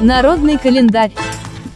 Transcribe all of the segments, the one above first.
Народный календарь.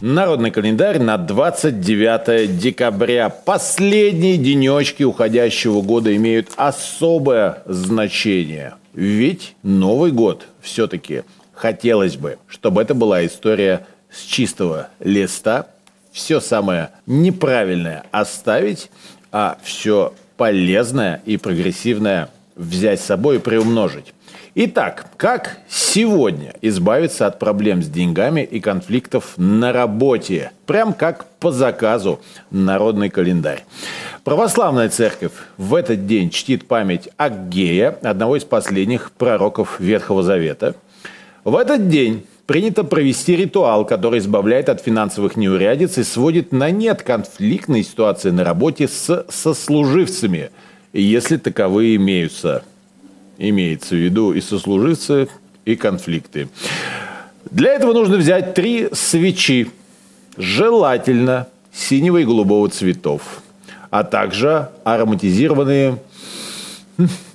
Народный календарь на 29 декабря. Последние денечки уходящего года имеют особое значение. Ведь Новый год все-таки хотелось бы, чтобы это была история с чистого листа. Все самое неправильное оставить, а все полезное и прогрессивное взять с собой и приумножить. Итак, как сегодня избавиться от проблем с деньгами и конфликтов на работе? Прям как по заказу народный календарь. Православная церковь в этот день чтит память Аггея, одного из последних пророков Ветхого Завета. В этот день принято провести ритуал, который избавляет от финансовых неурядиц и сводит на нет конфликтные ситуации на работе с сослуживцами, если таковые имеются – имеется в виду и сослуживцы, и конфликты. Для этого нужно взять три свечи, желательно синего и голубого цветов, а также ароматизированные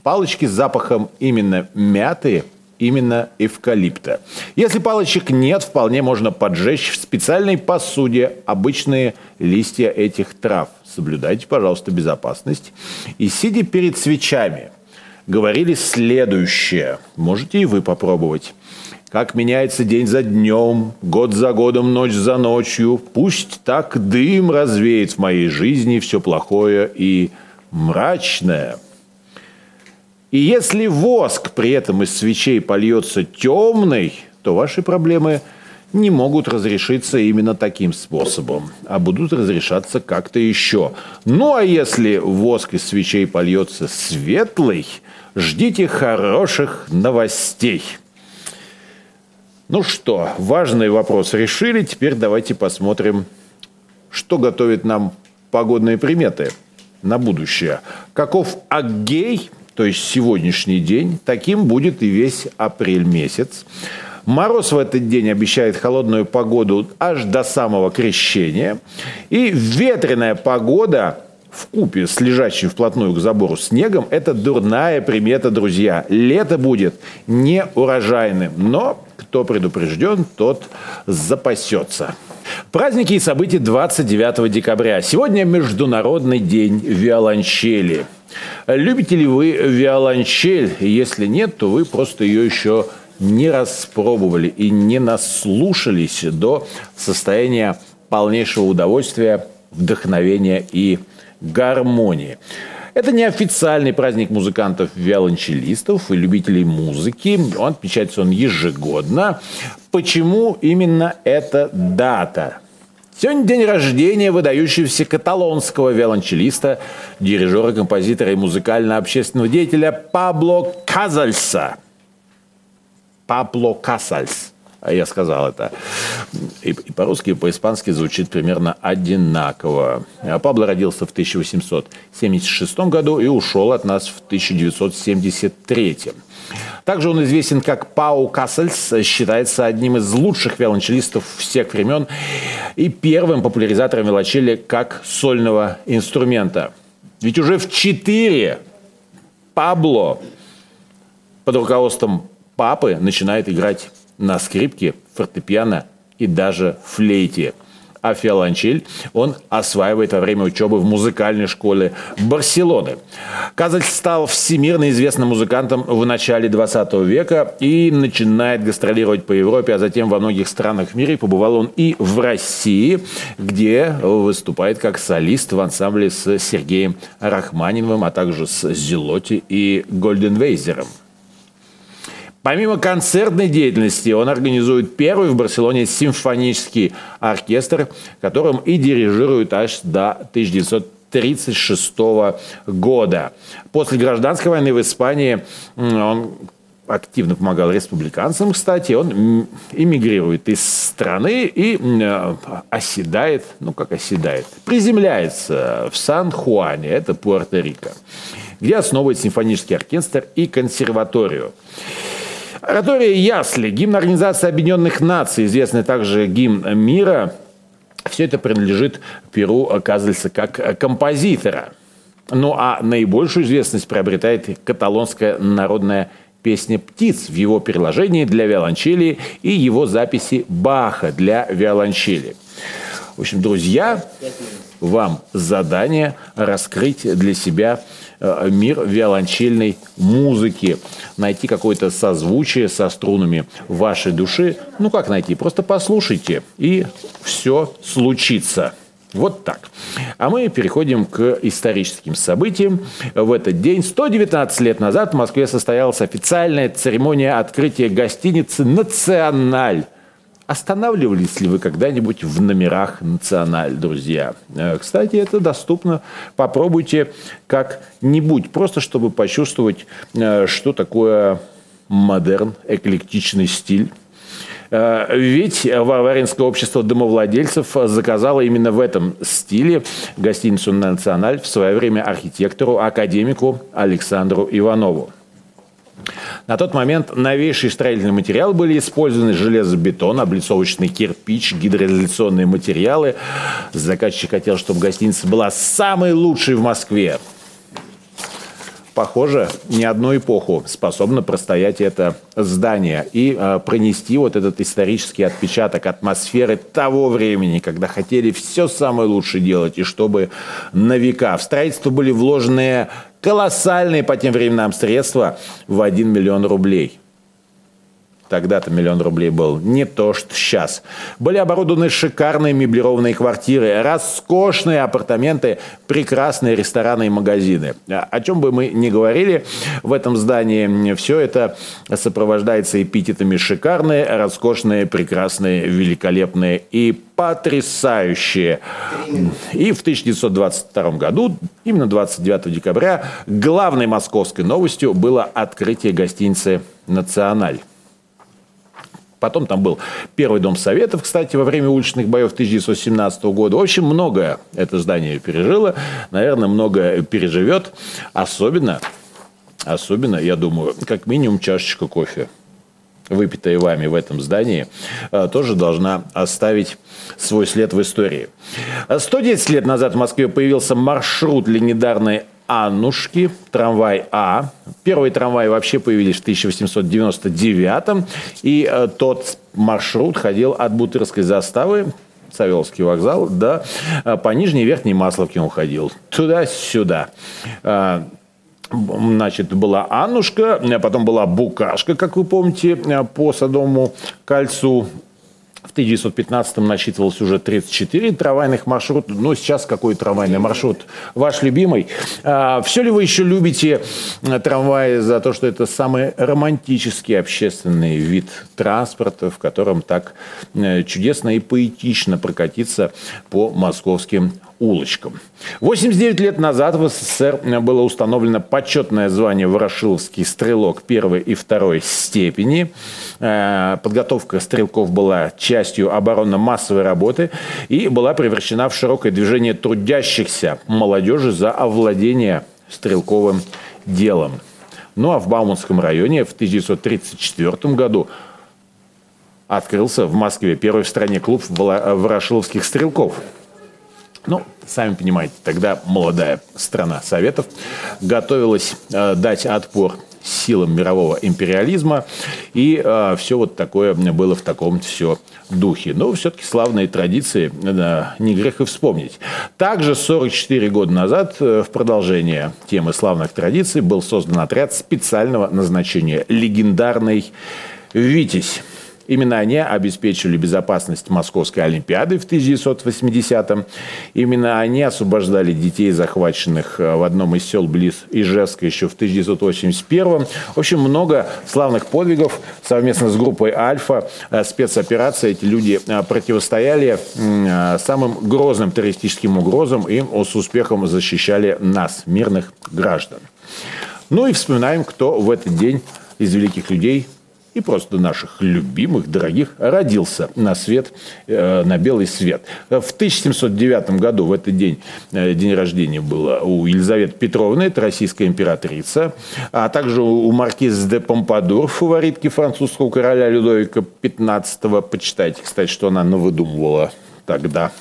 палочки с запахом именно мяты, именно эвкалипта. Если палочек нет, вполне можно поджечь в специальной посуде обычные листья этих трав. Соблюдайте, пожалуйста, безопасность. И сидя перед свечами – говорили следующее. Можете и вы попробовать. Как меняется день за днем, год за годом, ночь за ночью. Пусть так дым развеет в моей жизни все плохое и мрачное. И если воск при этом из свечей польется темный, то ваши проблемы не могут разрешиться именно таким способом, а будут разрешаться как-то еще. Ну а если воск из свечей польется светлый – Ждите хороших новостей. Ну что, важный вопрос решили. Теперь давайте посмотрим, что готовит нам погодные приметы на будущее. Каков Аггей, то есть сегодняшний день, таким будет и весь апрель месяц. Мороз в этот день обещает холодную погоду аж до самого крещения. И ветреная погода в купе с лежащим вплотную к забору снегом – это дурная примета, друзья. Лето будет не урожайным, но кто предупрежден, тот запасется. Праздники и события 29 декабря. Сегодня Международный день виолончели. Любите ли вы виолончель? Если нет, то вы просто ее еще не распробовали и не наслушались до состояния полнейшего удовольствия, вдохновения и гармонии. Это неофициальный праздник музыкантов-виолончелистов и любителей музыки. Он отмечается он ежегодно. Почему именно эта дата? Сегодня день рождения выдающегося каталонского виолончелиста, дирижера, композитора и музыкально-общественного деятеля Пабло Казальса. Пабло Касальс я сказал это. И, и по-русски, и по-испански звучит примерно одинаково. А Пабло родился в 1876 году и ушел от нас в 1973. Также он известен как Пау Кассельс, считается одним из лучших виолончелистов всех времен и первым популяризатором виолончели как сольного инструмента. Ведь уже в четыре Пабло под руководством папы начинает играть на скрипке, фортепиано и даже флейте. А фиолончель он осваивает во время учебы в музыкальной школе Барселоны. Казаль стал всемирно известным музыкантом в начале 20 века и начинает гастролировать по Европе, а затем во многих странах в мире. Побывал он и в России, где выступает как солист в ансамбле с Сергеем Рахманиновым, а также с Зелоти и Гольденвейзером. Помимо концертной деятельности, он организует первый в Барселоне симфонический оркестр, которым и дирижирует аж до 1936 года. После гражданской войны в Испании он активно помогал республиканцам, кстати, он эмигрирует из страны и оседает, ну как оседает, приземляется в Сан-Хуане, это Пуэрто-Рико, где основывает симфонический оркестр и консерваторию. Оратория «Ясли», гимн Организации Объединенных Наций, известный также гимн мира, все это принадлежит Перу оказывается как композитора. Ну а наибольшую известность приобретает каталонская народная песня «Птиц» в его переложении для виолончели и его записи Баха для виолончели. В общем, друзья, вам задание раскрыть для себя мир виолончельной музыки, найти какое-то созвучие со струнами вашей души. Ну, как найти? Просто послушайте, и все случится. Вот так. А мы переходим к историческим событиям. В этот день, 119 лет назад, в Москве состоялась официальная церемония открытия гостиницы «Националь» Останавливались ли вы когда-нибудь в номерах «Националь», друзья? Э, кстати, это доступно. Попробуйте как-нибудь, просто чтобы почувствовать, э, что такое модерн, эклектичный стиль. Э, ведь Варваринское общество домовладельцев заказало именно в этом стиле гостиницу «Националь» в свое время архитектору, академику Александру Иванову. На тот момент новейшие строительные материалы были использованы железобетон, облицовочный кирпич, гидроизоляционные материалы. Заказчик хотел, чтобы гостиница была самой лучшей в Москве. Похоже, ни одну эпоху способно простоять это здание и э, пронести вот этот исторический отпечаток атмосферы того времени, когда хотели все самое лучшее делать, и чтобы на века в строительство были вложены колоссальные по тем временам средства в 1 миллион рублей. Тогда-то миллион рублей был не то, что сейчас. Были оборудованы шикарные меблированные квартиры, роскошные апартаменты, прекрасные рестораны и магазины. О чем бы мы ни говорили в этом здании, все это сопровождается эпитетами шикарные, роскошные, прекрасные, великолепные и потрясающие. И в 1922 году, именно 29 декабря, главной московской новостью было открытие гостиницы «Националь». Потом там был первый дом советов, кстати, во время уличных боев 1917 года. В общем, многое это здание пережило. Наверное, многое переживет. Особенно, особенно, я думаю, как минимум чашечка кофе выпитая вами в этом здании, э, тоже должна оставить свой след в истории. 110 лет назад в Москве появился маршрут легендарной Аннушки, трамвай А. Первые трамваи вообще появились в 1899 и э, тот маршрут ходил от Бутырской заставы Савеловский вокзал, да, э, по Нижней и Верхней Масловке он ходил. Туда-сюда. Э, значит, была Аннушка, потом была Букашка, как вы помните, по Садовому кольцу. В 1915 насчитывалось уже 34 трамвайных маршрута. Но сейчас какой трамвайный маршрут ваш любимый? А, все ли вы еще любите э, трамваи за то, что это самый романтический общественный вид транспорта, в котором так э, чудесно и поэтично прокатиться по московским улочкам. 89 лет назад в СССР было установлено почетное звание «Ворошиловский стрелок» первой и второй степени. Э, подготовка стрелков была частью оборонно-массовой работы и была превращена в широкое движение трудящихся молодежи за овладение стрелковым делом. Ну а в Бауманском районе в 1934 году открылся в Москве первый в стране клуб ворошиловских стрелков – ну, сами понимаете, тогда молодая страна Советов готовилась э, дать отпор силам мирового империализма, и э, все вот такое было в таком все духе. Но все-таки славные традиции, э, не грех и вспомнить. Также 44 года назад, э, в продолжение темы славных традиций, был создан отряд специального назначения «Легендарный Витязь». Именно они обеспечили безопасность Московской Олимпиады в 1980-м. Именно они освобождали детей, захваченных э, в одном из сел близ Ижевска еще в 1981-м. В общем, много славных подвигов совместно с группой «Альфа». Э, спецоперации эти люди э, противостояли самым грозным террористическим угрозам и с успехом защищали нас, мирных граждан. Ну и вспоминаем, кто в этот день из великих людей и просто наших любимых, дорогих, родился на свет, э, на белый свет. В 1709 году, в этот день, э, день рождения было у Елизаветы Петровны, это российская императрица, а также у маркизы де Помпадур, фаворитки французского короля Людовика XV. Почитайте, кстати, что она навыдумывала тогда.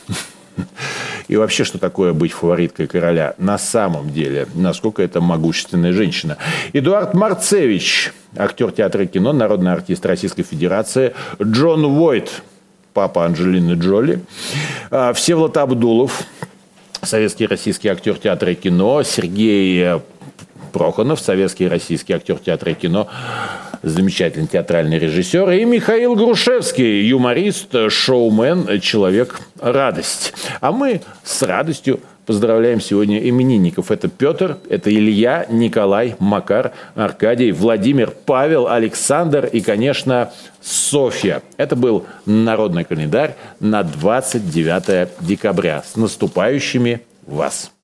И вообще, что такое быть фавориткой короля? На самом деле, насколько это могущественная женщина. Эдуард Марцевич, актер театра и кино, народный артист Российской Федерации, Джон Войт, папа Анджелины Джоли, а, Всеволод Абдулов, советский российский актер театра и кино, Сергей Прохонов, советский российский актер театра и кино, замечательный театральный режиссер, и Михаил Грушевский, юморист, шоумен, человек радость. А мы с радостью поздравляем сегодня именинников. Это Петр, это Илья, Николай, Макар, Аркадий, Владимир, Павел, Александр и, конечно, Софья. Это был народный календарь на 29 декабря. С наступающими вас!